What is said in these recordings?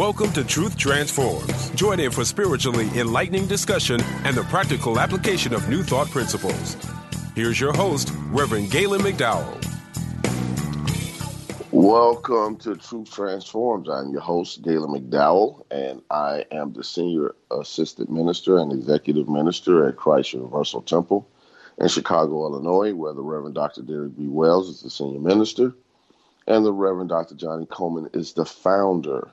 Welcome to Truth Transforms. Join in for spiritually enlightening discussion and the practical application of New Thought principles. Here's your host, Reverend Galen McDowell. Welcome to Truth Transforms. I'm your host, Galen McDowell, and I am the Senior Assistant Minister and Executive Minister at Christ Universal Temple in Chicago, Illinois, where the Reverend Dr. Derek B. Wells is the Senior Minister, and the Reverend Dr. Johnnie Colemon is the founder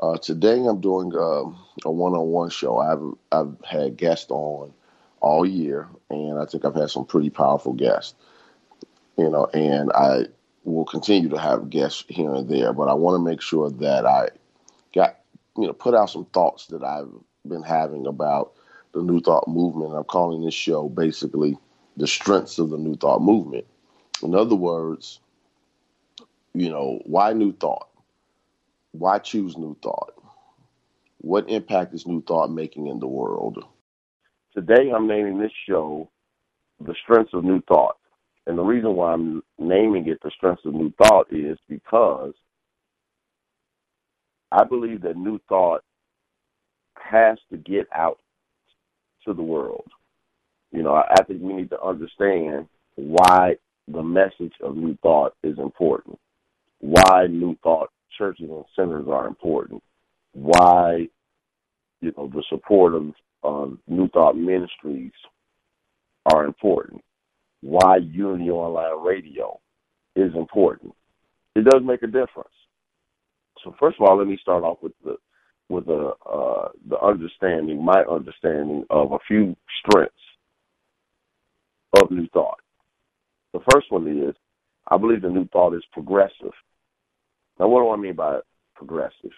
uh, today I'm doing um, a one-on-one show. I've I've had guests on all year, and I think I've had some pretty powerful guests. You know, and I will continue to have guests here and there, but I want to make sure that I got you know put out some thoughts that I've been having about the New Thought movement. I'm calling this show basically the strengths of the New Thought movement. In other words, you know, why New Thought? Why choose New Thought? What impact is New Thought making in the world? Today, I'm naming this show The Strengths of New Thought. And the reason why I'm naming it The Strengths of New Thought is because I believe that New Thought has to get out to the world. You know, I think we need to understand why the message of New Thought is important, why New Thought churches and centers are important. Why, you know, the support of um, New Thought Ministries are important. Why Unity Online Radio is important. It does make a difference. So first of all, let me start off with the with the uh, the understanding, my understanding of a few strengths of New Thought. The first one is I believe the New Thought is progressive. Now, what do I mean by progressive?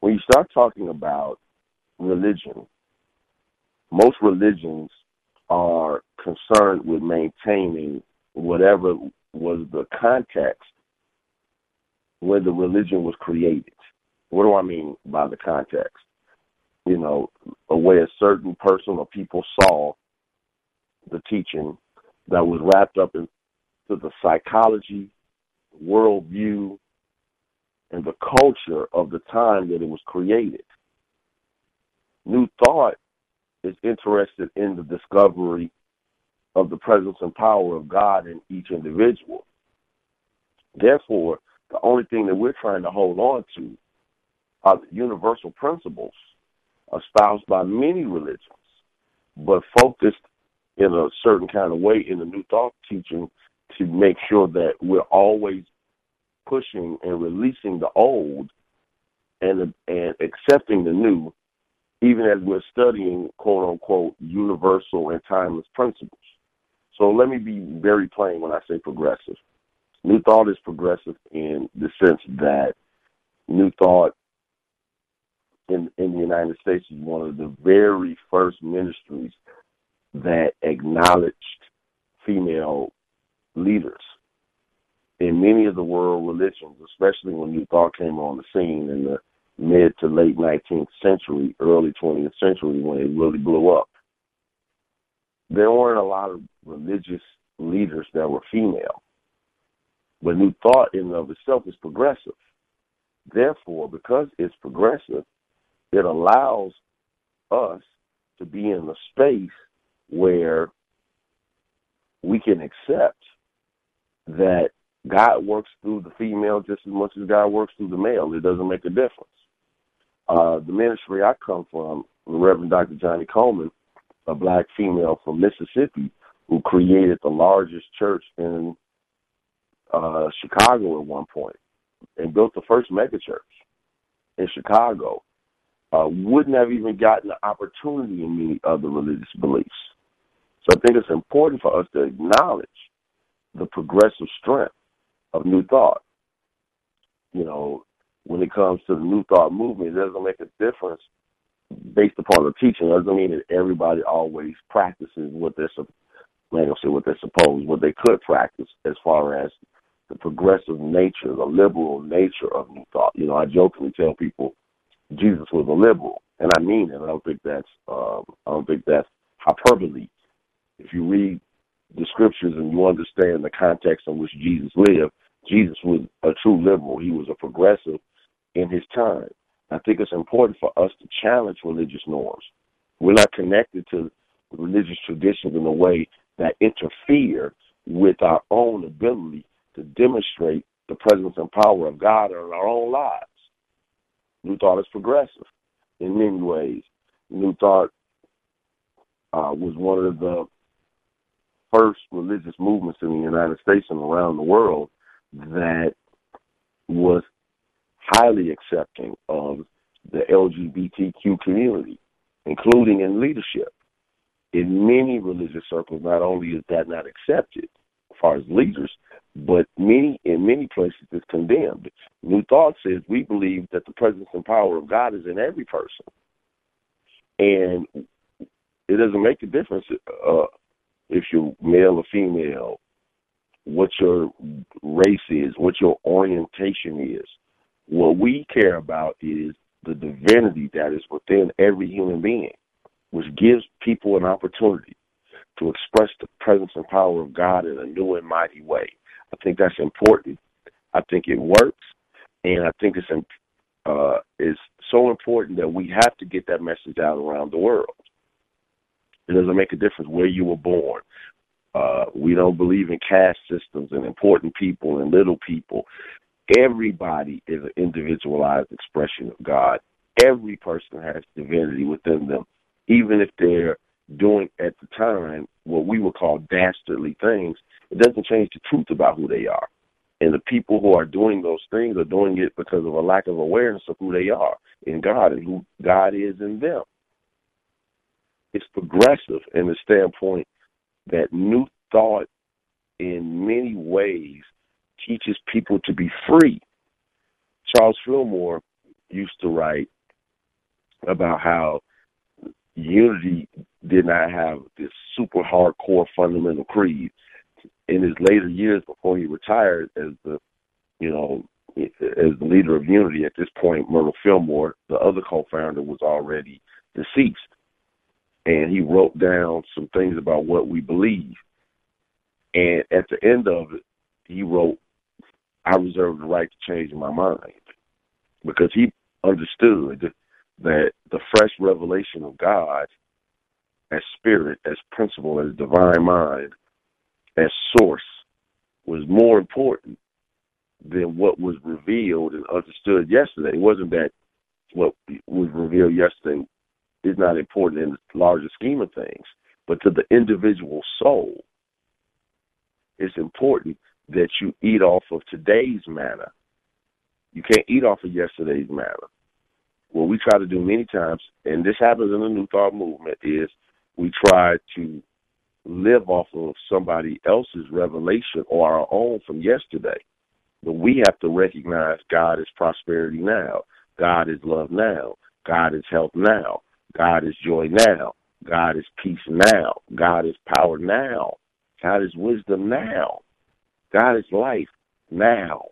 When you start talking about religion, most religions are concerned with maintaining whatever was the context when the religion was created. What do I mean by the context? You know, a way a certain person or people saw the teaching that was wrapped up into the psychology worldview, and the culture of the time that it was created. New Thought is interested in the discovery of the presence and power of God in each individual. Therefore, the only thing that we're trying to hold on to are the universal principles espoused by many religions, but focused in a certain kind of way in the New Thought teaching to make sure that we're always pushing and releasing the old and and accepting the new, even as we're studying quote unquote universal and timeless principles. So let me be very plain when I say progressive. New thought is progressive in the sense that new thought in in the United States is one of the very first ministries that acknowledged female leaders in many of the world religions, especially when New Thought came on the scene in the mid to late 19th century, early 20th century, when it really blew up. There weren't a lot of religious leaders that were female. But New Thought in and of itself is progressive. Therefore, because it's progressive, it allows us to be in a space where we can accept that God works through the female just as much as God works through the male. It doesn't make a difference. Uh, the ministry I come from, the Reverend Dr. Johnnie Colemon, a black female from Mississippi, who created the largest church in uh, Chicago at one point and built the first megachurch in Chicago, uh, wouldn't have even gotten the opportunity in many other religious beliefs. So I think it's important for us to acknowledge the progressive strength of New Thought. You know, when it comes to the New Thought movement, it doesn't make a difference based upon the teaching. It doesn't mean that everybody always practices what they're, say what they're supposed, what they could practice as far as the progressive nature, the liberal nature of New Thought. You know, I jokingly tell people Jesus was a liberal, and I mean it. I don't think that's um, I don't think that's hyperbole. If you read the scriptures and you understand the context in which Jesus lived, Jesus was a true liberal. He was a progressive in his time. I think it's important for us to challenge religious norms. We're not connected to religious traditions in a way that interfere with our own ability to demonstrate the presence and power of God in our own lives. New Thought is progressive in many ways. New Thought uh, was one of the first religious movements in the United States and around the world that was highly accepting of the LGBTQ community, including in leadership. In many religious circles, not only is that not accepted as far as leaders, but many in many places it's condemned. New Thought says we believe that the presence and power of God is in every person, and it doesn't make a difference uh, if you're male or female, what your race is, what your orientation is. What we care about is the divinity that is within every human being, which gives people an opportunity to express the presence and power of God in a new and mighty way. I think that's important. I think it works, and I think it's uh, is so important that we have to get that message out around the world. It doesn't make a difference where you were born. Uh, we don't believe in caste systems and important people and little people. Everybody is an individualized expression of God. Every person has divinity within them, even if they're doing at the time what we would call dastardly things. It doesn't change the truth about who they are. And the people who are doing those things are doing it because of a lack of awareness of who they are in God and who God is in them it's progressive in the standpoint that new thought in many ways teaches people to be free. Charles Fillmore used to write about how unity did not have this super hardcore fundamental creed. In his later years before he retired as the you know as the leader of unity at this point, Myrtle Fillmore, the other co founder, was already deceased and he wrote down some things about what we believe. And at the end of it, he wrote, I reserve the right to change my mind. Because he understood that the fresh revelation of God as spirit, as principle, as divine mind, as source was more important than what was revealed and understood yesterday. It wasn't that what was revealed yesterday is not important in the larger scheme of things, but to the individual soul, it's important that you eat off of today's manna. You can't eat off of yesterday's manna. What we try to do many times, and this happens in the New Thought movement, is we try to live off of somebody else's revelation or our own from yesterday. But we have to recognize God is prosperity now. God is love now. God is health now. God is joy now. God is peace now. God is power now. God is wisdom now. God is life now.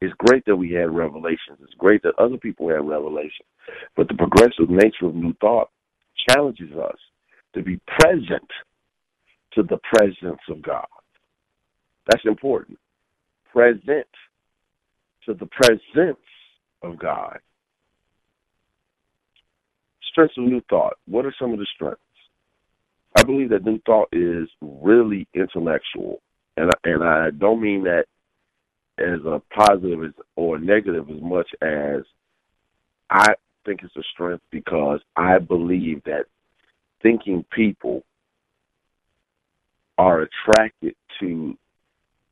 It's great that we had revelations. It's great that other people had revelations. But the progressive nature of New Thought challenges us to be present to the presence of God. That's important. Present to the presence of God strengths of New Thought. What are some of the strengths? I believe that New Thought is really intellectual. and I, and I don't mean that as a positive as, or negative as much as I think it's a strength because I believe that thinking people are attracted to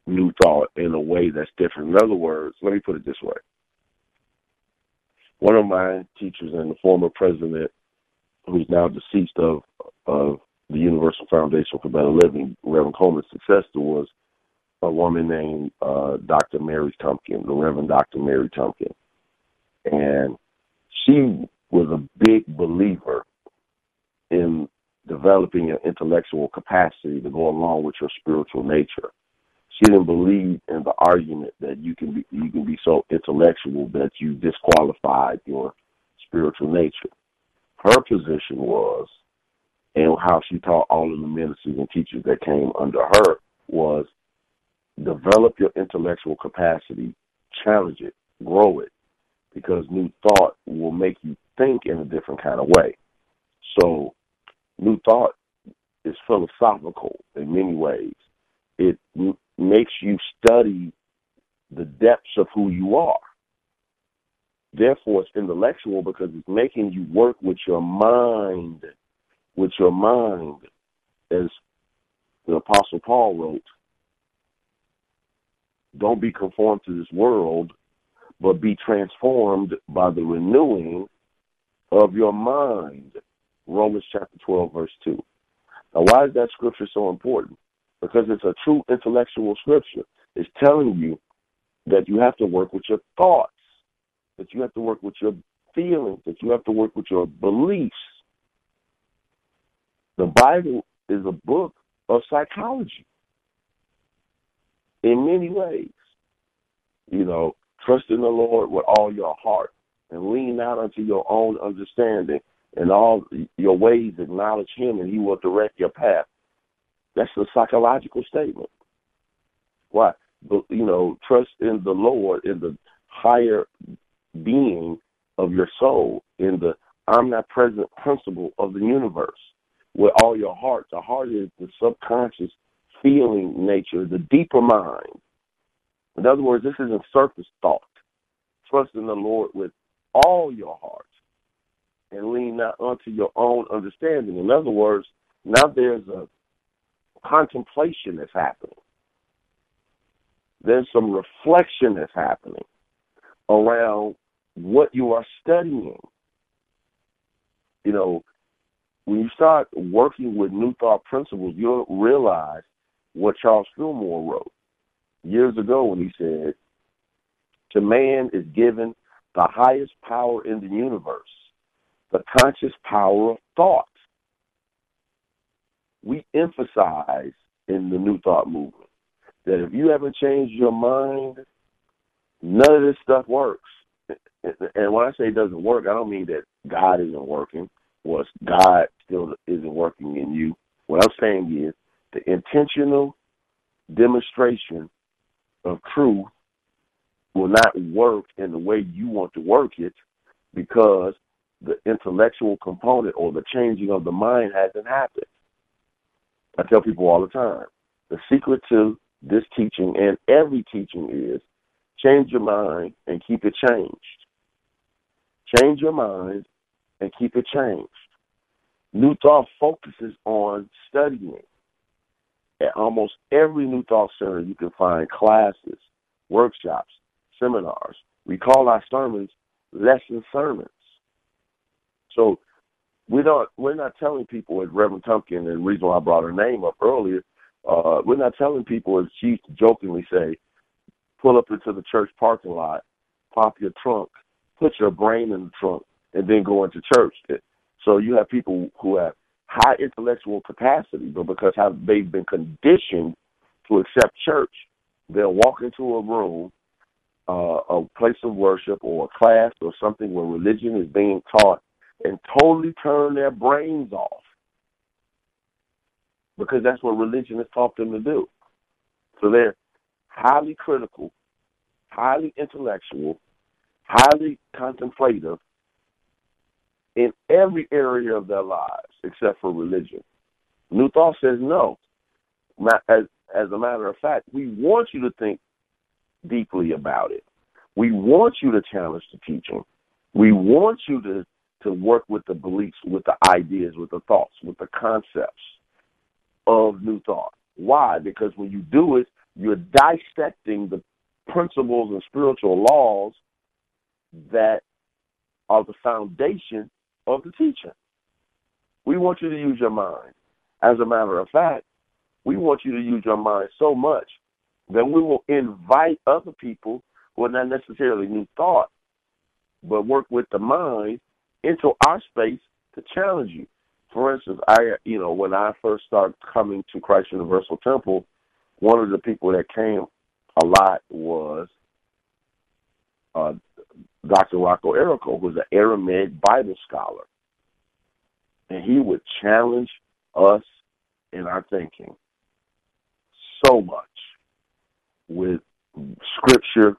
new thought in a way that's different. In other words, let me put it this way. One of my teachers and the former president, who's now deceased of of the Universal Foundation for Better Living, Reverend Colemon's successor was a woman named uh, Dr. Mary Tumpkin, the Reverend Dr. Mary Tumpkin. And she was a big believer in developing your intellectual capacity to go along with your spiritual nature. She didn't believe in the argument that you can be you can be so intellectual that you disqualified your spiritual nature. Her position was, and how she taught all of the ministers and teachers that came under her was develop your intellectual capacity, challenge it, grow it, because new thought will make you think in a different kind of way. So, new thought is philosophical in many ways. It makes you study the depths of who you are. Therefore, it's intellectual because it's making you work with your mind, with your mind, as the Apostle Paul wrote. Don't be conformed to this world, but be transformed by the renewing of your mind. Romans chapter 12, verse 2. Now, why is that scripture so important? Because it's a true intellectual scripture. It's telling you that you have to work with your thoughts, that you have to work with your feelings, that you have to work with your beliefs. The Bible is a book of psychology in many ways. You know, trust in the Lord with all your heart and lean not unto your own understanding. and all your ways acknowledge him and he will direct your path. That's a psychological statement. Why? You know, trust in the Lord, in the higher being of your soul, in the omnipresent principle of the universe with all your heart. The heart is the subconscious feeling nature, the deeper mind. In other words, this isn't surface thought. Trust in the Lord with all your heart and lean not unto your own understanding. In other words, now there's a contemplation is happening. There's some reflection that's happening around what you are studying. You know, when you start working with new thought principles, you'll realize what Charles Fillmore wrote years ago when he said, To man is given the highest power in the universe, the conscious power of thought. We emphasize in the New Thought movement that if you haven't changed your mind, none of this stuff works. And when I say it doesn't work, I don't mean that God isn't working or God still isn't working in you. What I'm saying is the intentional demonstration of truth will not work in the way you want to work it because the intellectual component or the changing of the mind hasn't happened. I tell people all the time the secret to this teaching and every teaching is change your mind and keep it changed. Change your mind and keep it changed. New Thought focuses on studying. At almost every New Thought Center, you can find classes, workshops, seminars. We call our sermons lesson sermons. So we don't we're not telling people as Reverend Tumpkin and the reason why I brought her name up earlier, uh, we're not telling people as she used to jokingly say, pull up into the church parking lot, pop your trunk, put your brain in the trunk, and then go into church. So you have people who have high intellectual capacity, but because how they've been conditioned to accept church, they'll walk into a room, uh, a place of worship, or a class, or something where religion is being taught, and totally turn their brains off because that's what religion has taught them to do. So they're highly critical, highly intellectual, highly contemplative in every area of their lives except for religion. New Thought says no. As as a matter of fact, we want you to think deeply about it. We want you to challenge the teaching. We want you to to work with the beliefs, with the ideas, with the thoughts, with the concepts of new thought. Why? Because when you do it, you're dissecting the principles and spiritual laws that are the foundation of the teaching. We want you to use your mind. As a matter of fact, we want you to use your mind so much that we will invite other people who are not necessarily new thought, but work with the mind into our space to challenge you. For instance, I you know, when I first started coming to Christ Universal Temple, one of the people that came a lot was uh, Dr. Rocco Errico, who was an Aramaic Bible scholar. And he would challenge us in our thinking so much with scripture,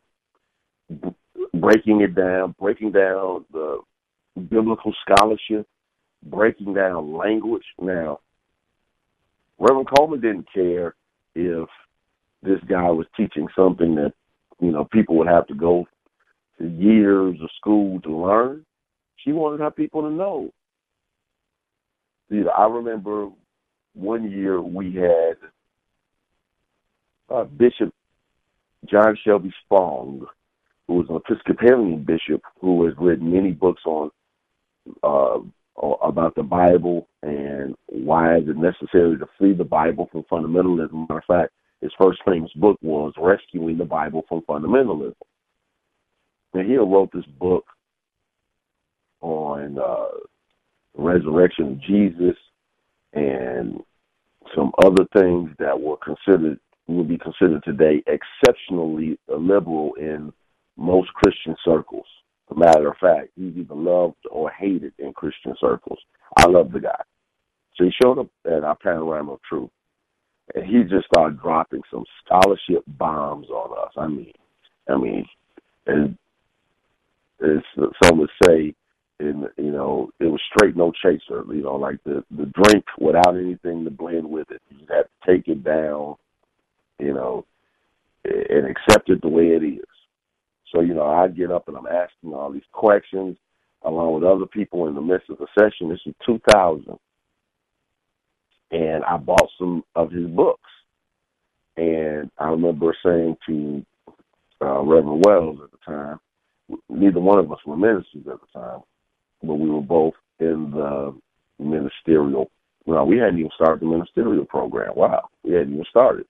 breaking it down, breaking down the biblical scholarship, breaking down language. Now, Reverend Colemon didn't care if this guy was teaching something that, you know, people would have to go to years of school to learn. She wanted her people to know. You know, I remember one year we had uh, Bishop John Shelby Spong, who was an Episcopalian bishop who has written many books on uh, about the Bible and why is it necessary to flee the Bible from fundamentalism. Matter of fact, his first famous book was Rescuing the Bible from Fundamentalism. And he wrote this book on uh, resurrection of Jesus and some other things that were considered would be considered today exceptionally liberal in most Christian circles. A matter of fact, he's either loved or hated in Christian circles. I love the guy. So he showed up at our panorama of truth, and he just started dropping some scholarship bombs on us. I mean, I mean, and as some would say, and you know, it was straight no chaser. You know, like the the drink without anything to blend with it. You have to take it down, you know, and accept it the way it is. So, you know, I get up and I'm asking all these questions along with other people in the midst of the session. This is 2000. And I bought some of his books. And I remember saying to uh, Reverend Wells at the time, neither one of us were ministers at the time, but we were both in the ministerial. Well, we hadn't even started the ministerial program. Wow, we hadn't even started.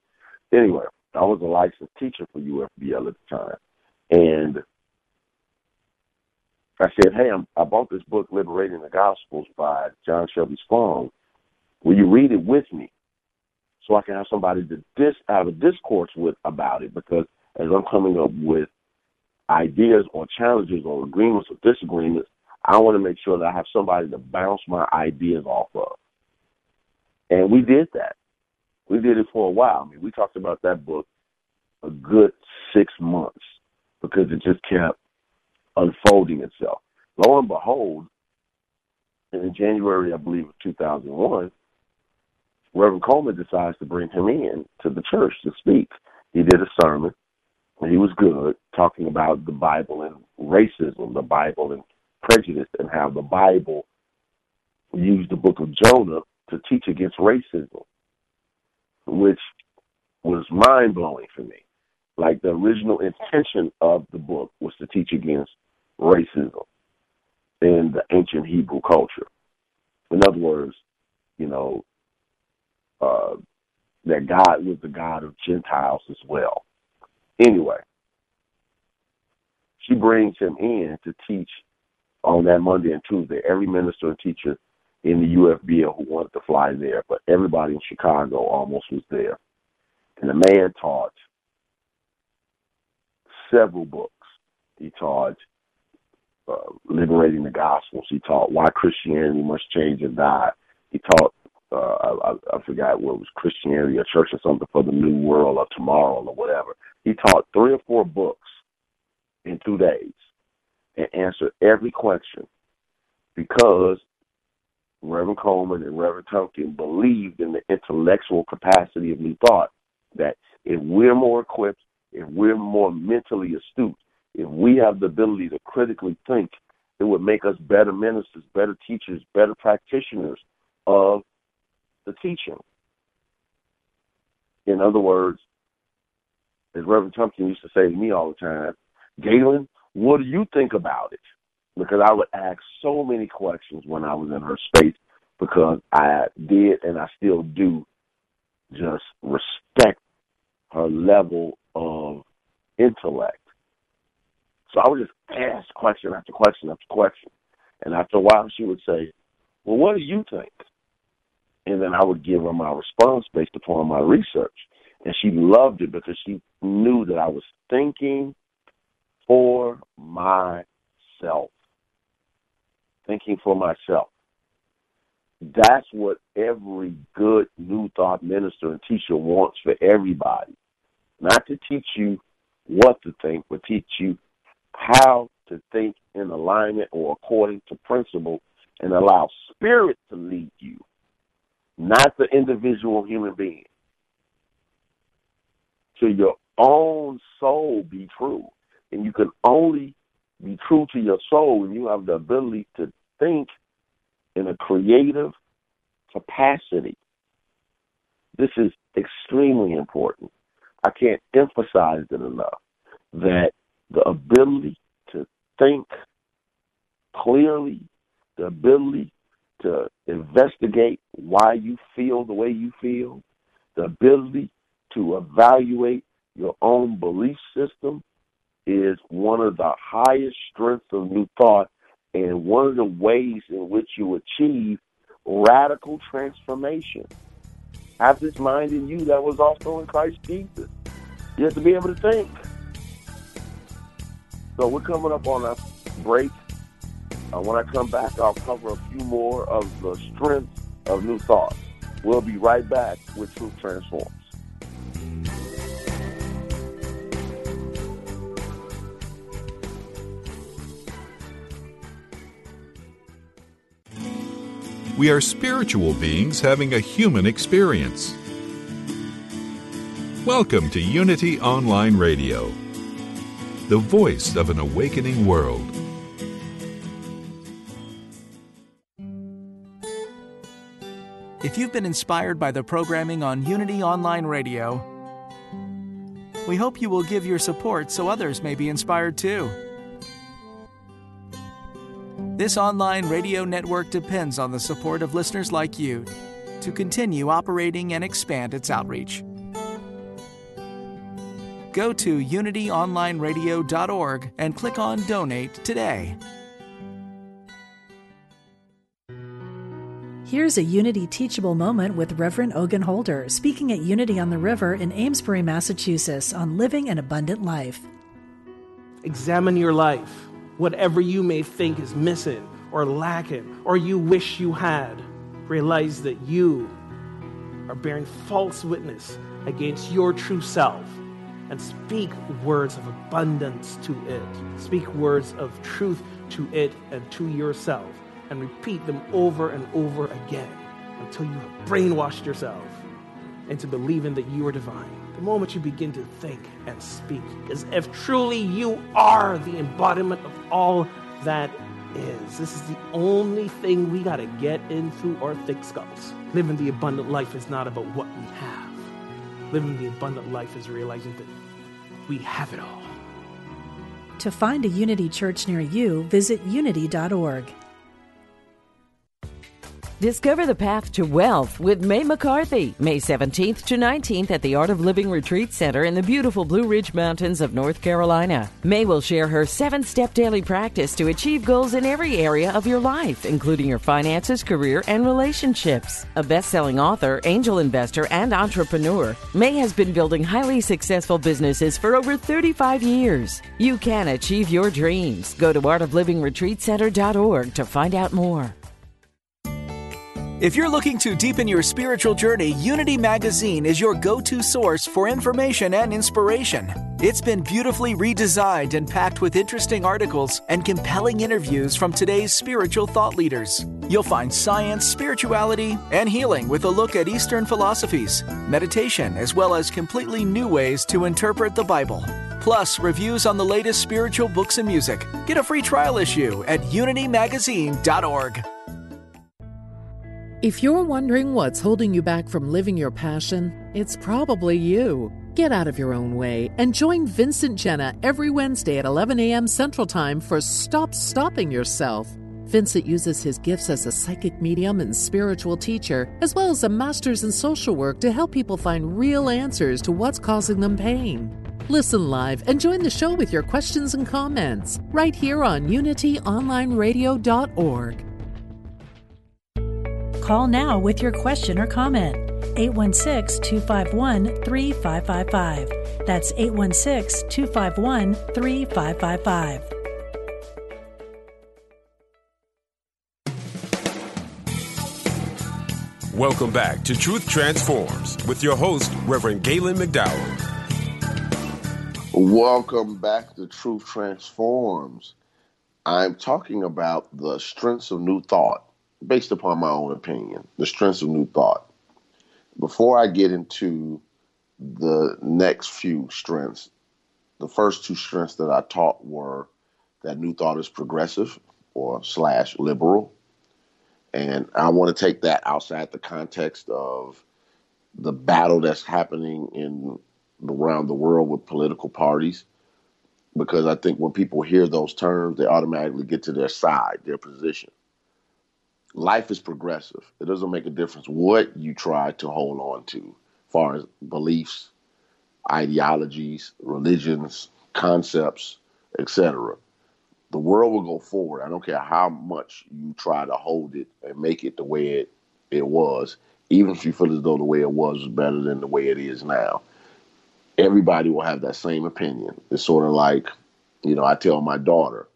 Anyway, I was a licensed teacher for UFBL at the time. And I said, hey, I'm, I bought this book, Liberating the Gospels by John Shelby Spong. Will you read it with me so I can have somebody to dis have a discourse with about it? Because as I'm coming up with ideas or challenges or agreements or disagreements, I want to make sure that I have somebody to bounce my ideas off of. And we did that. We did it for a while. I mean, we talked about that book a good six months because it just kept unfolding itself. Lo and behold, in January, I believe, of 2001, Reverend Colemon decides to bring him in to the church to speak. He did a sermon, and he was good, talking about the Bible and racism, the Bible and prejudice, and how the Bible used the book of Jonah to teach against racism, which was mind blowing for me. Like the original intention of the book was to teach against racism in the ancient Hebrew culture. In other words, you know, uh, that God was the God of Gentiles as well. Anyway, she brings him in to teach on that Monday and Tuesday. Every minister and teacher in the UFBL who wanted to fly there, but everybody in Chicago almost was there. And the man taught several books. He taught uh, Liberating the Gospels. He taught Why Christianity Must Change and Die. He taught, uh, I, I forgot what was Christianity, a church or something for the new world or tomorrow or whatever. He taught three or four books in two days and answered every question because Reverend Colemon and Reverend Tumpkin believed in the intellectual capacity of New Thought that if we're more equipped, if we're more mentally astute, if we have the ability to critically think, it would make us better ministers, better teachers, better practitioners of the teaching. In other words, as Reverend Tumpkin used to say to me all the time, Galen, what do you think about it? Because I would ask so many questions when I was in her space because I did and I still do just respect her level of intellect. So I would just ask question after question after question. And after a while, she would say, Well, what do you think? And then I would give her my response based upon my research. And she loved it because she knew that I was thinking for myself. Thinking for myself. That's what every good new thought minister and teacher wants for everybody. Not to teach you what to think, but teach you how to think in alignment or according to principle and allow spirit to lead you, not the individual human being. To your own soul be true. And you can only be true to your soul when you have the ability to think in a creative capacity. This is extremely important. I can't emphasize it enough that the ability to think clearly, the ability to investigate why you feel the way you feel, the ability to evaluate your own belief system is one of the highest strengths of new thought and one of the ways in which you achieve radical transformation. Have this mind in you that was also in Christ Jesus. You have to be able to think. So we're coming up on a break. Uh, when I come back, I'll cover a few more of the strength of new thought. We'll be right back with Truth Transforms. We are spiritual beings having a human experience. Welcome to Unity Online Radio the voice of an awakening world. If you've been inspired by the programming on Unity Online Radio, we hope you will give your support so others may be inspired too. This online radio network depends on the support of listeners like you to continue operating and expand its outreach go to unityonlineradio.org and click on Donate today. Here's a Unity teachable moment with Reverend Ogun Holder speaking at Unity on the River in Amesbury, Massachusetts on living an abundant life. Examine your life. Whatever you may think is missing or lacking or you wish you had, realize that you are bearing false witness against your true self and speak words of abundance to it. Speak words of truth to it and to yourself, and repeat them over and over again until you have brainwashed yourself into believing that you are divine. The moment you begin to think and speak as if truly you are the embodiment of all that is. This is the only thing we got to get into our thick skulls. Living the abundant life is not about what we have. Living the abundant life is realizing that we have it all. To find a Unity church near you, visit unity.org. Discover the path to wealth with May McCarthy, May 17th to 19th at the Art of Living Retreat Center in the beautiful Blue Ridge Mountains of North Carolina. May will share her seven step daily practice to achieve goals in every area of your life, including your finances, career, and relationships. A best selling author, angel investor, and entrepreneur, May has been building highly successful businesses for over 35 years. You can achieve your dreams. Go to artoflivingretreatcenter.org to find out more. If you're looking to deepen your spiritual journey, Unity Magazine is your go to source for information and inspiration. It's been beautifully redesigned and packed with interesting articles and compelling interviews from today's spiritual thought leaders. You'll find science, spirituality, and healing with a look at Eastern philosophies, meditation, as well as completely new ways to interpret the Bible. Plus, reviews on the latest spiritual books and music. Get a free trial issue at unitymagazine.org. If you're wondering what's holding you back from living your passion, it's probably you. Get out of your own way and join Vincent Genna every Wednesday at 11 a.m. Central Time for Stop Stopping Yourself. Vincent uses his gifts as a psychic medium and spiritual teacher, as well as a master's in social work to help people find real answers to what's causing them pain. Listen live and join the show with your questions and comments right here on unityonlineradio.org. Call now with your question or comment. 816 251 3555. That's 816 251 3555. Welcome back to Truth Transforms with your host, Reverend Galen McDowell. Welcome back to Truth Transforms. I'm talking about the strengths of new thought, based upon my own opinion, the strengths of new thought. Before I get into the next few strengths, the first two strengths that I taught were that new thought is progressive or slash liberal and I want to take that outside the context of the battle that's happening in around the world with political parties. Because I think when people hear those terms, they automatically get to their side, their position. Life is progressive. It doesn't make a difference what you try to hold on to, as far as beliefs, ideologies, religions, concepts, etc the world will go forward. I don't care how much you try to hold it and make it the way it, it was, even if you feel as though the way it was was better than the way it is now. Everybody will have that same opinion. It's sort of like, you know, I tell my daughter,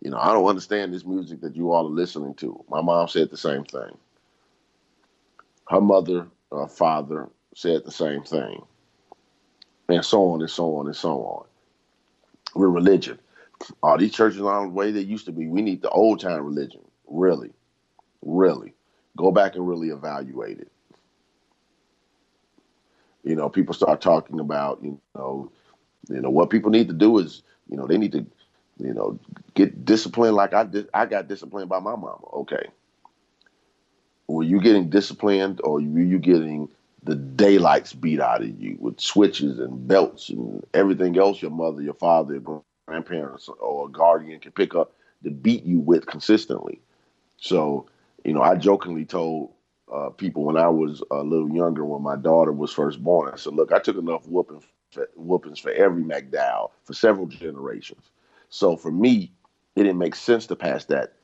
you know, I don't understand this music that you all are listening to. My mom said the same thing. Her mother, her father said the same thing. And so on and so on and so on. We're religion all these churches aren't the way they used to be. We need the old time religion. Really, really, go back and really evaluate it. You know, people start talking about you know, you know what people need to do is you know they need to you know get disciplined like I did. I got disciplined by my mama. Okay, were you getting disciplined or were you getting the daylights beat out of you with switches and belts and everything else your mother, your father, grandparents or a guardian can pick up to beat you with consistently. So, you know, I jokingly told uh, people when I was a little younger, when my daughter was first born, I said, "Look, I took enough whoopings for, whoopings for every McDowell for several generations. So for me, it didn't make sense to pass that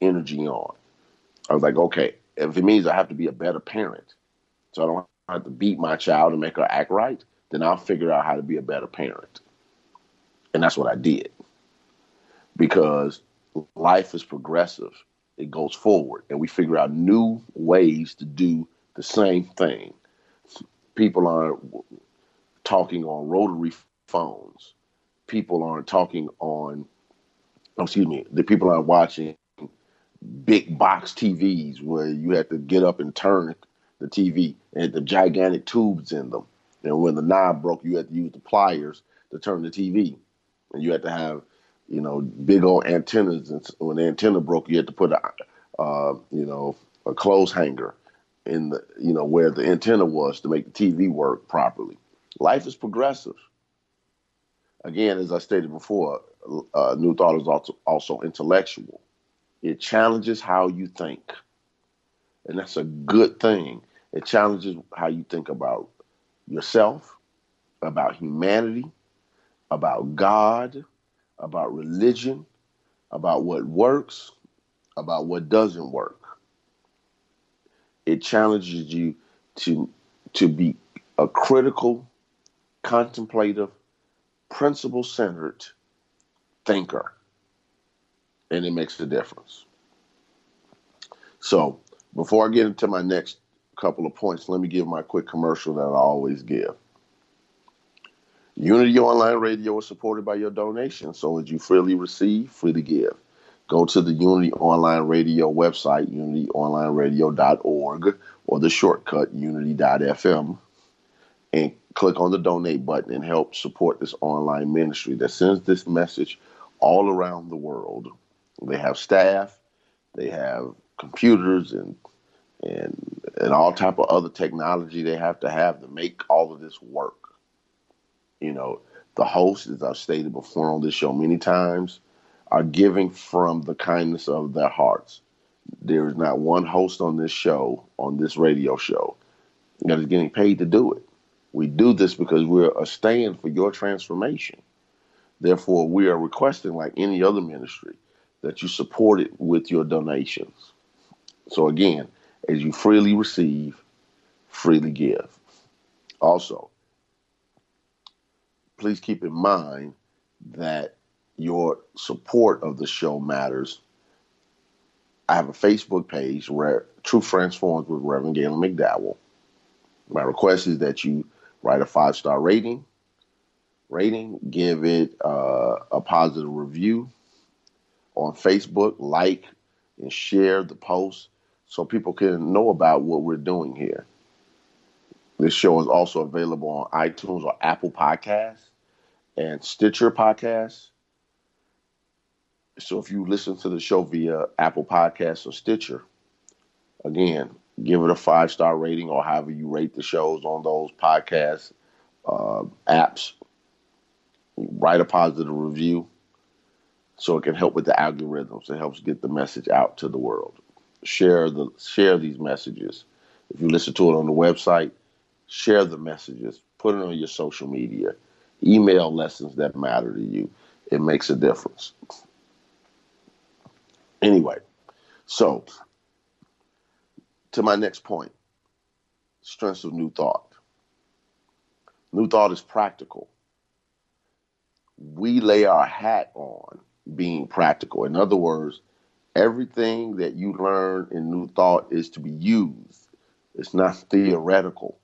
energy on. I was like, okay, if it means I have to be a better parent, so I don't have to beat my child and make her act right, then I'll figure out how to be a better parent. And that's what I did. Because life is progressive, it goes forward, and we figure out new ways to do the same thing. People aren't talking on rotary phones. People aren't talking on, oh, excuse me, the people aren't watching big box TVs where you have to get up and turn the TV and the gigantic tubes in them. And when the knob broke, you had to use the pliers to turn the TV and you had to have, you know, big old antennas. And when the antenna broke, you had to put a, uh, you know, a clothes hanger in the, you know, where the antenna was to make the TV work properly. Life is progressive. Again, as I stated before, uh, New Thought is also also intellectual. It challenges how you think, and that's a good thing. It challenges how you think about yourself, about humanity, about God, about religion, about what works, about what doesn't work. It challenges you to to be a critical, contemplative, principle centered thinker. And it makes a difference. So, before I get into my next couple of points, let me give my quick commercial that I always give. Unity Online Radio is supported by your donation. So as you freely receive, freely give. go to the Unity Online Radio website, unityonlineradio.org, or the shortcut, unity.fm, and click on the donate button and help support this online ministry that sends this message all around the world. They have staff, they have computers and and and all type of other technology they have to have to make all of this work. You know, the hosts, as I've stated before on this show many times, are giving from the kindness of their hearts. There is not one host on this show, on this radio show, that is getting paid to do it. We do this because we're a stand for your transformation. Therefore, we are requesting, like any other ministry, that you support it with your donations. So, again, as you freely receive, freely give. Also, please keep in mind that your support of the show matters. I have a Facebook page where Truth Transforms with Reverend Galen McDowell. My request is that you write a five star rating, rating, give it uh, a positive review on Facebook, like and share the post so people can know about what we're doing here. This show is also available on iTunes or Apple Podcasts and Stitcher Podcasts. So if you listen to the show via Apple Podcasts or Stitcher, again, give it a five star rating or however you rate the shows on those podcast uh, apps. Write a positive review so it can help with the algorithms. It helps get the message out to the world. Share the share these messages. If you listen to it on the website, share the messages. Put it on your social media. Email lessons that matter to you. It makes a difference. Anyway, so to my next point strengths of new thought. New thought is practical. We lay our hat on being practical. In other words, everything that you learn in new thought is to be used, it's not theoretical.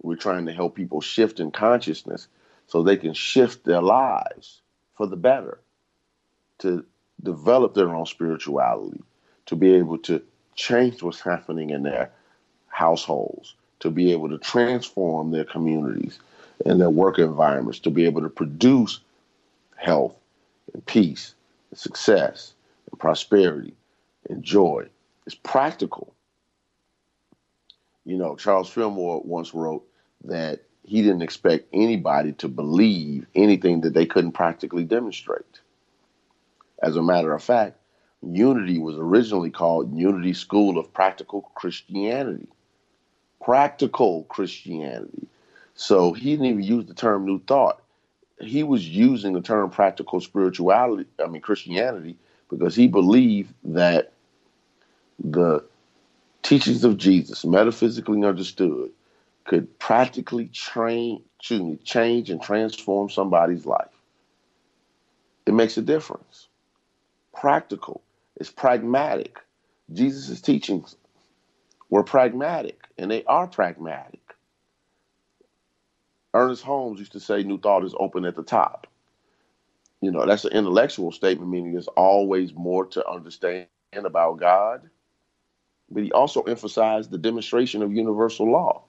We're trying to help people shift in consciousness so they can shift their lives for the better, to develop their own spirituality, to be able to change what's happening in their households, to be able to transform their communities and their work environments, to be able to produce health and peace and success and prosperity and joy. It's practical. You know, Charles Fillmore once wrote that he didn't expect anybody to believe anything that they couldn't practically demonstrate. As a matter of fact, Unity was originally called Unity School of Practical Christianity. Practical Christianity. So he didn't even use the term New Thought. He was using the term practical spirituality, I mean Christianity, because he believed that the teachings of Jesus, metaphysically understood, could practically train, me, change and transform somebody's life. It makes a difference. Practical. It's pragmatic. Jesus' teachings were pragmatic, and they are pragmatic. Ernest Holmes used to say, New thought is open at the top. You know, that's an intellectual statement, meaning there's always more to understand about God. But he also emphasized the demonstration of universal law.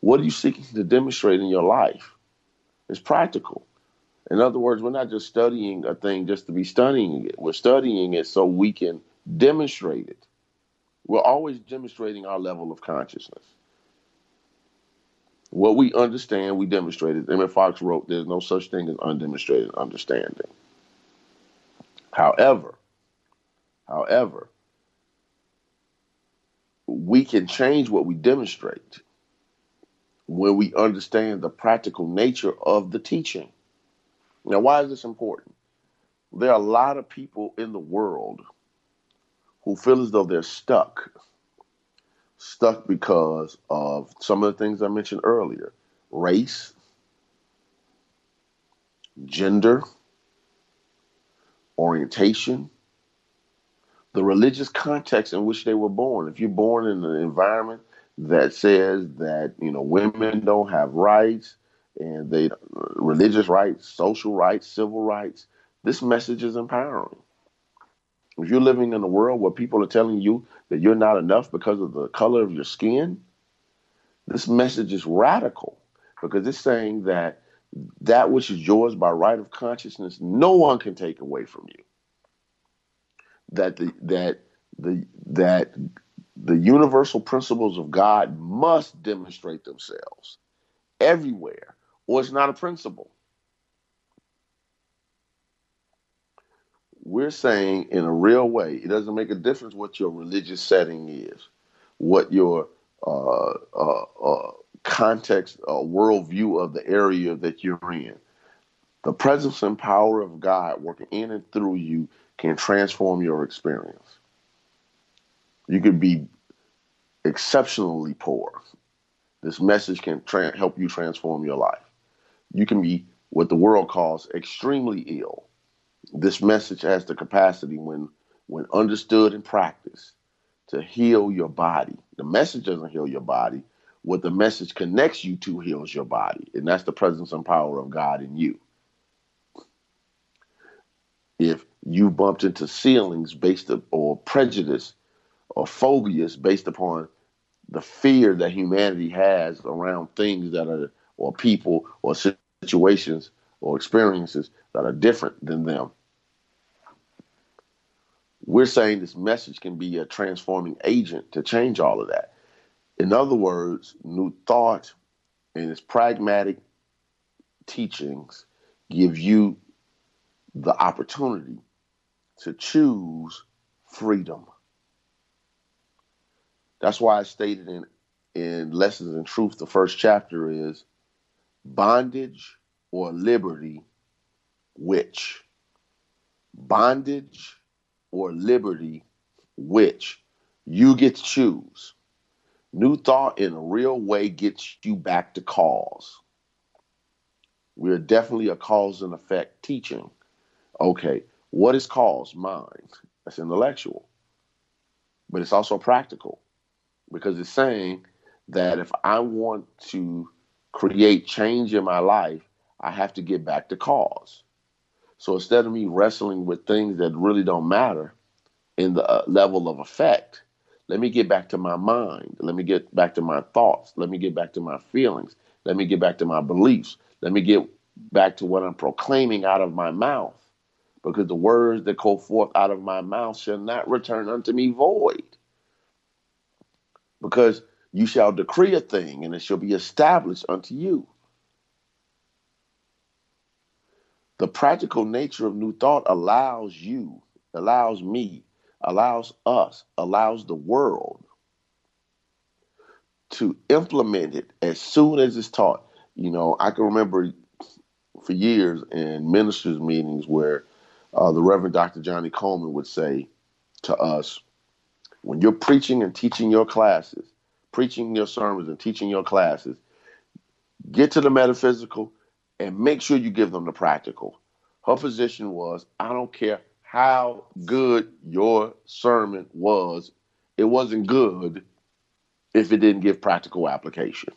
What are you seeking to demonstrate in your life? It's practical. In other words, we're not just studying a thing just to be studying it. We're studying it so we can demonstrate it. We're always demonstrating our level of consciousness. What we understand, we demonstrate it. Emmett Fox wrote, There's no such thing as undemonstrated understanding. However, however, we can change what we demonstrate when we understand the practical nature of the teaching. Now, why is this important? There are a lot of people in the world who feel as though they're stuck. Stuck because of some of the things I mentioned earlier race, gender, orientation, the religious context in which they were born. If you're born in an environment that says that you know women don't have rights and they religious rights, social rights, civil rights. This message is empowering. if you're living in a world where people are telling you that you're not enough because of the color of your skin, this message is radical because it's saying that that which is yours by right of consciousness, no one can take away from you. That the that the that the universal principles of God must demonstrate themselves everywhere, or it's not a principle. We're saying in a real way, it doesn't make a difference what your religious setting is, what your uh, uh, uh, context, uh, worldview of the area that you're in. The presence and power of God working in and through you can transform your experience. You could be exceptionally poor. This message can tra- help you transform your life. You can be what the world calls extremely ill. This message has the capacity, when when understood and practiced, to heal your body. The message doesn't heal your body. What the message connects you to heals your body, and that's the presence and power of God in you. If you bumped into ceilings based on, or prejudice or phobias based upon the fear that humanity has around things that are or people or situations or experiences that are different than them. We're saying this message can be a transforming agent to change all of that. In other words, new thought and its pragmatic teachings give you the opportunity to choose freedom. That's why I stated in in Lessons in Truth, the first chapter is bondage or liberty, which? Bondage or liberty, which? You get to choose. New thought in a real way gets you back to cause. We're definitely a cause and effect teaching. Okay, what is cause? Mind. That's intellectual. But it's also practical because it's saying that if I want to create change in my life, I have to get back to cause. So instead of me wrestling with things that really don't matter in the uh, level of effect, let me get back to my mind. Let me get back to my thoughts. Let me get back to my feelings. Let me get back to my beliefs. Let me get back to what I'm proclaiming out of my mouth. Because the words that go forth out of my mouth shall not return unto me void because you shall decree a thing and it shall be established unto you. The practical nature of new thought allows you, allows me, allows us, allows the world to implement it as soon as it's taught. You know, I can remember for years in ministers' meetings where uh, the Reverend Dr. Johnnie Colemon would say to us, when you're preaching and teaching your classes, preaching your sermons and teaching your classes, get to the metaphysical and make sure you give them the practical. Her position was I don't care how good your sermon was, it wasn't good if it didn't give practical application.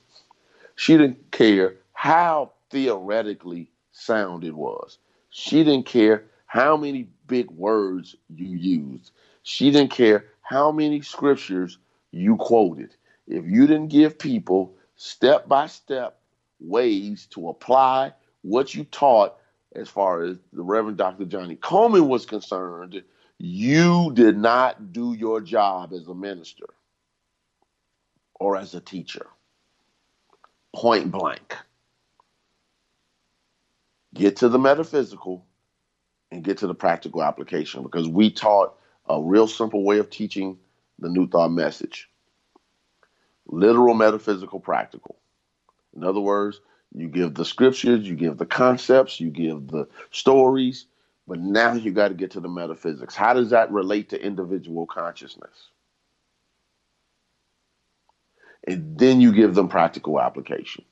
She didn't care how theoretically sound it was. She didn't care how many big words you used. She didn't care how many scriptures you quoted. If you didn't give people step by step ways to apply what you taught, as far as the Reverend Dr. Johnnie Colemon was concerned, you did not do your job as a minister or as a teacher. Point blank. Get to the metaphysical and get to the practical application because we taught a real simple way of teaching the New Thought message literal, metaphysical, practical. In other words, you give the scriptures, you give the concepts, you give the stories, but now you got to get to the metaphysics. How does that relate to individual consciousness? And then you give them practical application.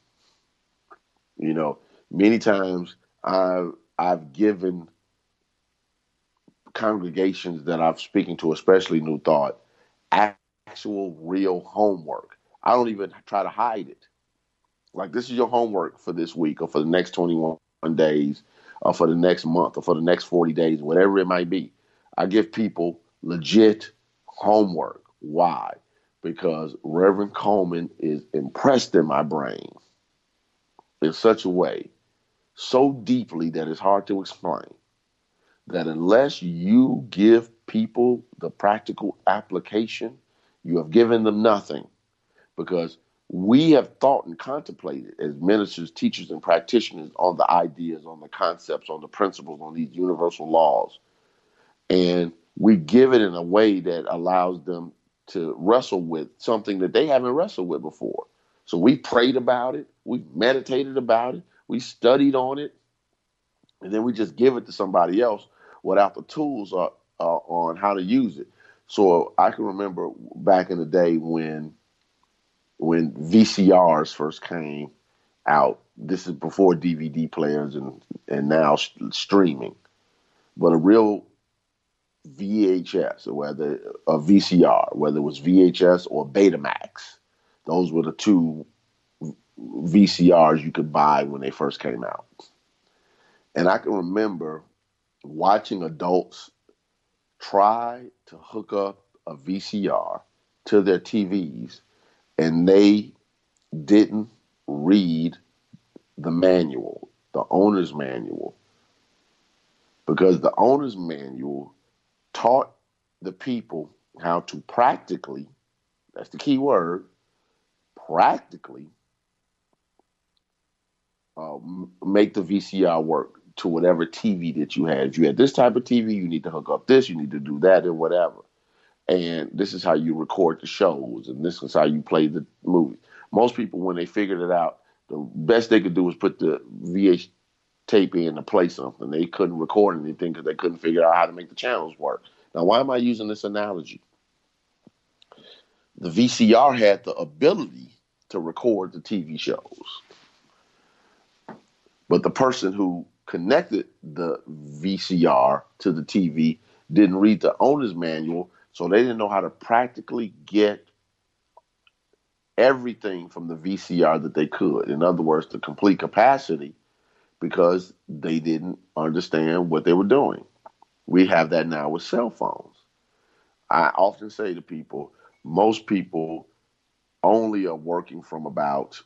You know, many times I've I've given congregations that I'm speaking to, especially New Thought, actual real homework. I don't even try to hide it. Like this is your homework for this week or for the next 21 days or for the next month or for the next 40 days, whatever it might be. I give people legit homework. Why? Because Reverend Colemon is impressed in my brain in such a way, so deeply that it's hard to explain, that unless you give people the practical application, you have given them nothing. Because we have thought and contemplated as ministers, teachers, and practitioners on the ideas, on the concepts, on the principles, on these universal laws. And we give it in a way that allows them to wrestle with something that they haven't wrestled with before. So we prayed about it, we meditated about it, we studied on it, and then we just give it to somebody else without the tools uh, uh, on how to use it. So I can remember back in the day when when VCRs first came out. This is before DVD players and and now streaming, but a real VHS or whether a VCR, whether it was VHS or Betamax, those were the two VCRs you could buy when they first came out. And I can remember watching adults try to hook up a VCR to their TVs and they didn't read the manual, the owner's manual, because the owner's manual taught the people how to practically, that's the key word, practically uh, make the VCR work to whatever TV that you had. If you had this type of TV, you need to hook up this, you need to do that, and whatever and this is how you record the shows, and this is how you play the movie. Most people, when they figured it out, the best they could do was put the VH tape in to play something. They couldn't record anything because they couldn't figure out how to make the channels work. Now, why am I using this analogy? The VCR had the ability to record the TV shows, but the person who connected the VCR to the TV didn't read the owner's manual so they didn't know how to practically get everything from the VCR that they could. In other words, the complete capacity because they didn't understand what they were doing. We have that now with cell phones. I often say to people, most people only are working from about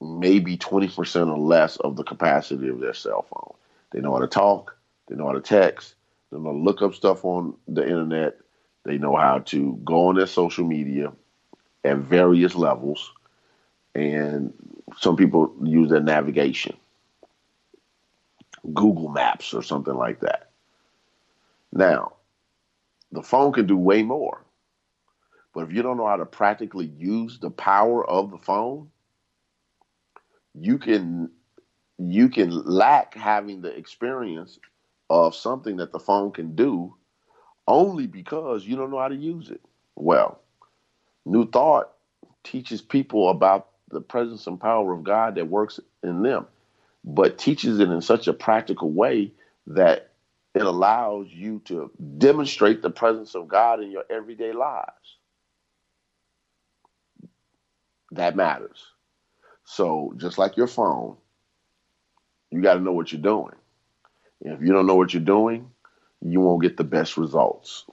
maybe 20% or less of the capacity of their cell phone. They know how to talk, they know how to text, they know how to look up stuff on the internet, they know how to go on their social media at various levels, and some people use their navigation, Google Maps or something like that. Now, the phone can do way more. But if you don't know how to practically use the power of the phone, you can you can lack having the experience of something that the phone can do only because you don't know how to use it. Well, New Thought teaches people about the presence and power of God that works in them, but teaches it in such a practical way that it allows you to demonstrate the presence of God in your everyday lives. That matters. So, just like your phone, you got to know what you're doing. And if you don't know what you're doing, you won't get the best results.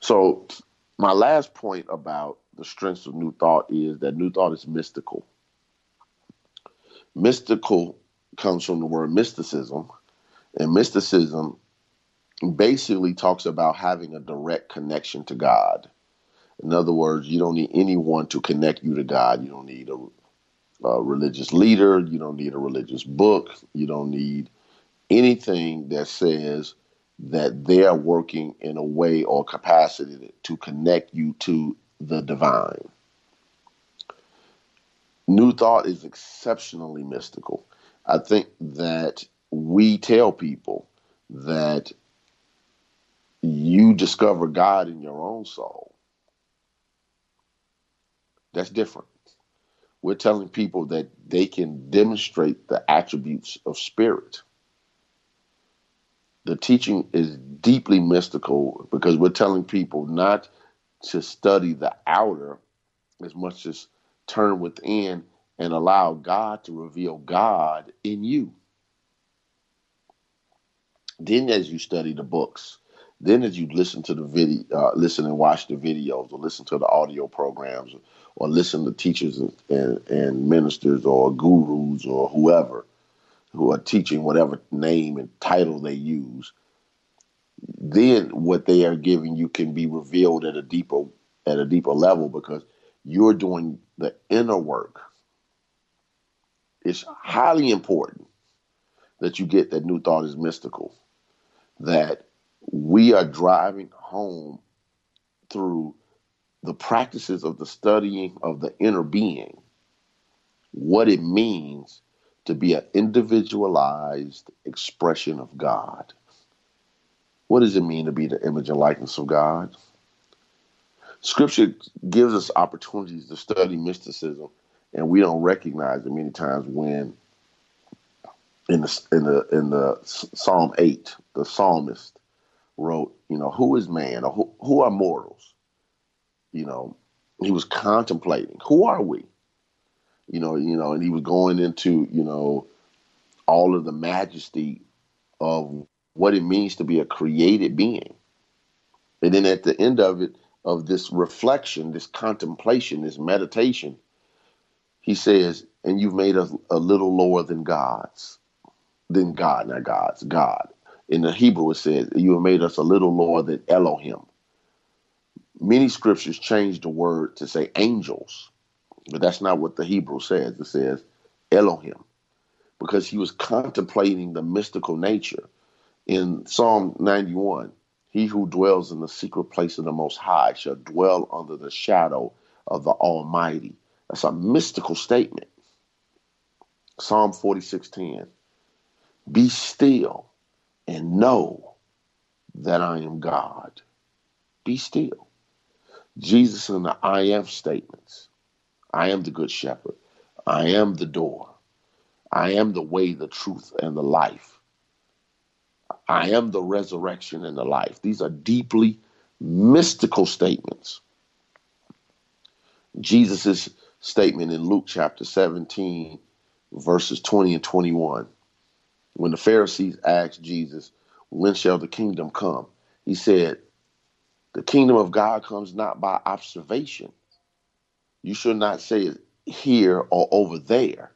So, my last point about the strengths of New Thought is that New Thought is mystical. Mystical comes from the word mysticism, and mysticism basically talks about having a direct connection to God. In other words, you don't need anyone to connect you to God. You don't need a, a religious leader. You don't need a religious book. You don't need anything that says that they are working in a way or capacity to connect you to the divine. New Thought is exceptionally mystical. I think that we tell people that you discover God in your own soul. That's different. We're telling people that they can demonstrate the attributes of spirit the teaching is deeply mystical because we're telling people not to study the outer as much as turn within and allow God to reveal God in you. Then, as you study the books, Then, as you listen to the video, uh, listen and watch the videos, or listen to the audio programs, or, listen to teachers and, and ministers or gurus or whoever who are teaching whatever name and title they use, then what they are giving you can be revealed at a deeper at a deeper level because you're doing the inner work. It's highly important that you get that new thought is mystical, that we are driving home through the practices of the studying of the inner being what it means to be an individualized expression of God. What does it mean to be the image and likeness of God? Scripture gives us opportunities to study mysticism, and we don't recognize it many times when in the in the in the Psalm eight, the psalmist wrote, you know, who is man or who, who are mortals? You know, he was contemplating, who are we? You know, you know, and he was going into, you know, all of the majesty of what it means to be a created being. And then at the end of it, of this reflection, this contemplation, this meditation, he says, and you've made us a little lower than gods, than God, not gods, God. In the Hebrew, it says, you have made us a little lower than Elohim. Many scriptures change the word to say angels, but that's not what the Hebrew says. It says Elohim, because he was contemplating the mystical nature in Psalm 91, he who dwells in the secret place of the Most High shall dwell under the shadow of the Almighty. That's a mystical statement. Psalm 46:10. Be still and know that I am God. Be still. Jesus in the I am statements. I am the good shepherd. I am the door. I am the way, the truth, and the life. I am the resurrection and the life. These are deeply mystical statements. Jesus' statement in Luke chapter 17, verses 20 and 21. When the Pharisees asked Jesus, When shall the kingdom come? He said, The kingdom of God comes not by observation. You should not say it here or over there.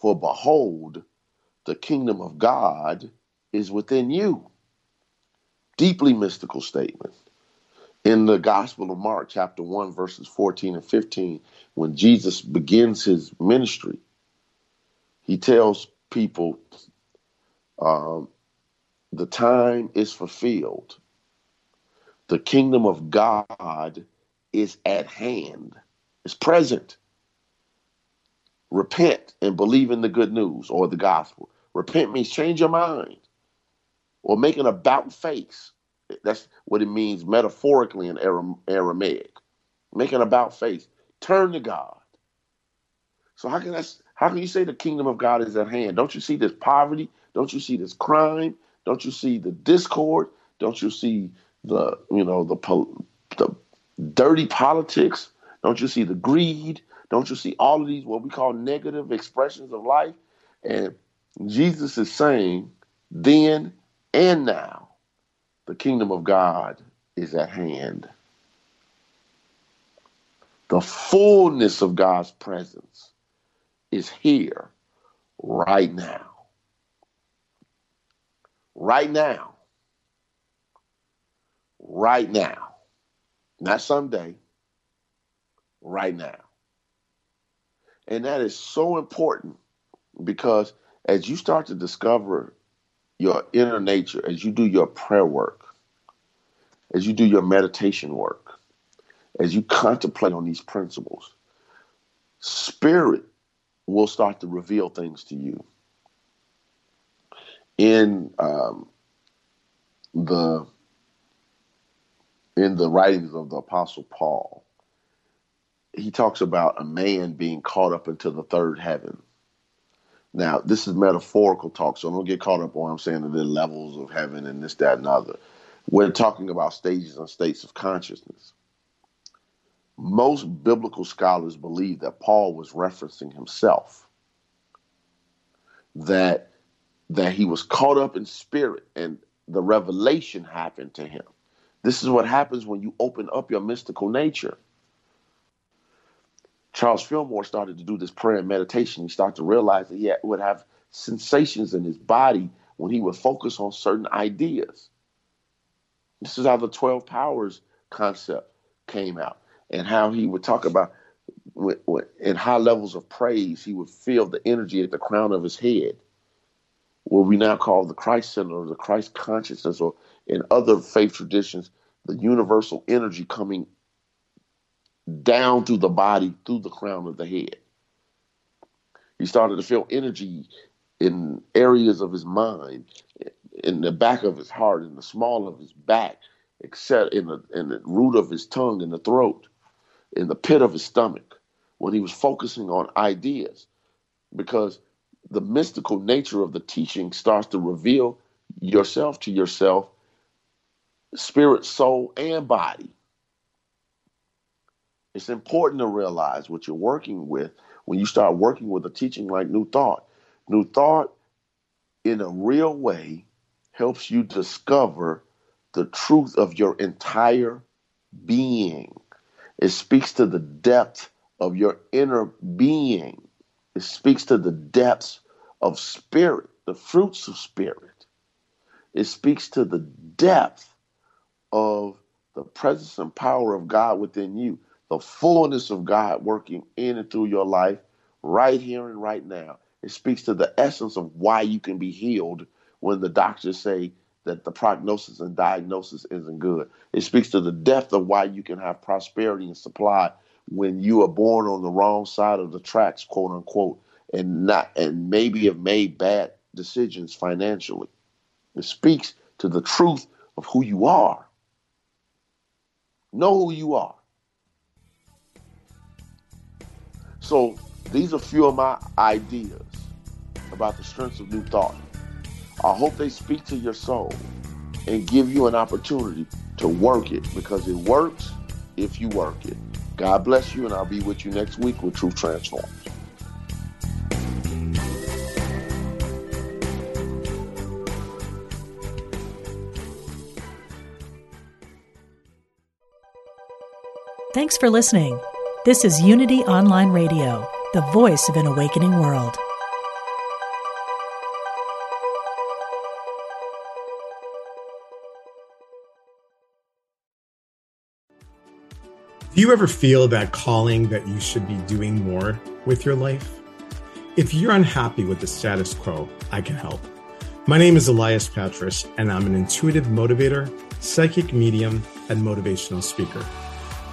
For behold, the kingdom of God is within you. Deeply mystical statement. In the Gospel of Mark, chapter 1, verses 14 and 15, when Jesus begins his ministry, he tells people um, the time is fulfilled. The kingdom of God is at hand, it's present. Repent and believe in the good news or the gospel. Repent means change your mind or make an about face. That's what it means metaphorically in Aramaic. Make an about face. Turn to God. So how can that, how can you say the kingdom of God is at hand? Don't you see this poverty? Don't you see this crime? Don't you see the discord? Don't you see the you know the the dirty politics? Don't you see the greed? Don't you see all of these what we call negative expressions of life? And Jesus is saying, then and now the kingdom of God is at hand. The fullness of God's presence is here right now. Right now. Right now. Not someday. Right now. And that is so important because as you start to discover your inner nature, as you do your prayer work, as you do your meditation work, as you contemplate on these principles, spirit will start to reveal things to you. In um, the in the writings of the Apostle Paul, he talks about a man being caught up into the third heaven. Now, this is metaphorical talk, so I don't get caught up on I'm saying the levels of heaven and this, that, and other. We're talking about stages and states of consciousness. Most biblical scholars believe that Paul was referencing himself, that that he was caught up in spirit and the revelation happened to him. This is what happens when you open up your mystical nature. Charles Fillmore started to do this prayer and meditation. He started to realize that he had, would have sensations in his body when he would focus on certain ideas. This is how the 12 powers concept came out and how he would talk about in high levels of praise, he would feel the energy at the crown of his head, what we now call the Christ center or the Christ consciousness, or in other faith traditions, the universal energy coming down through the body, through the crown of the head. He started to feel energy in areas of his mind, in the back of his heart, in the small of his back, except in the in the root of his tongue, in the throat, in the pit of his stomach when he was focusing on ideas because the mystical nature of the teaching starts to reveal yourself to yourself, spirit, soul, and body. It's important to realize what you're working with when you start working with a teaching like New Thought. New Thought, in a real way, helps you discover the truth of your entire being. It speaks to the depth of your inner being. It speaks to the depths of spirit, the fruits of spirit. It speaks to the depth of the presence and power of God within you, the fullness of God working in and through your life right here and right now. It speaks to the essence of why you can be healed when the doctors say that the prognosis and diagnosis isn't good. It speaks to the depth of why you can have prosperity and supply when you are born on the wrong side of the tracks, quote unquote, and not and maybe have made bad decisions financially. It speaks to the truth of who you are. Know who you are. So these are a few of my ideas about the strengths of new thought. I hope they speak to your soul and give you an opportunity to work it because it works if you work it. God bless you, and I'll be with you next week with Truth Transforms. Thanks for listening. This is Unity Online Radio, the voice of an awakening world. Do you ever feel that calling that you should be doing more with your life? If you're unhappy with the status quo, I can help. My name is Elias Patras, and I'm an intuitive motivator, psychic medium, and motivational speaker.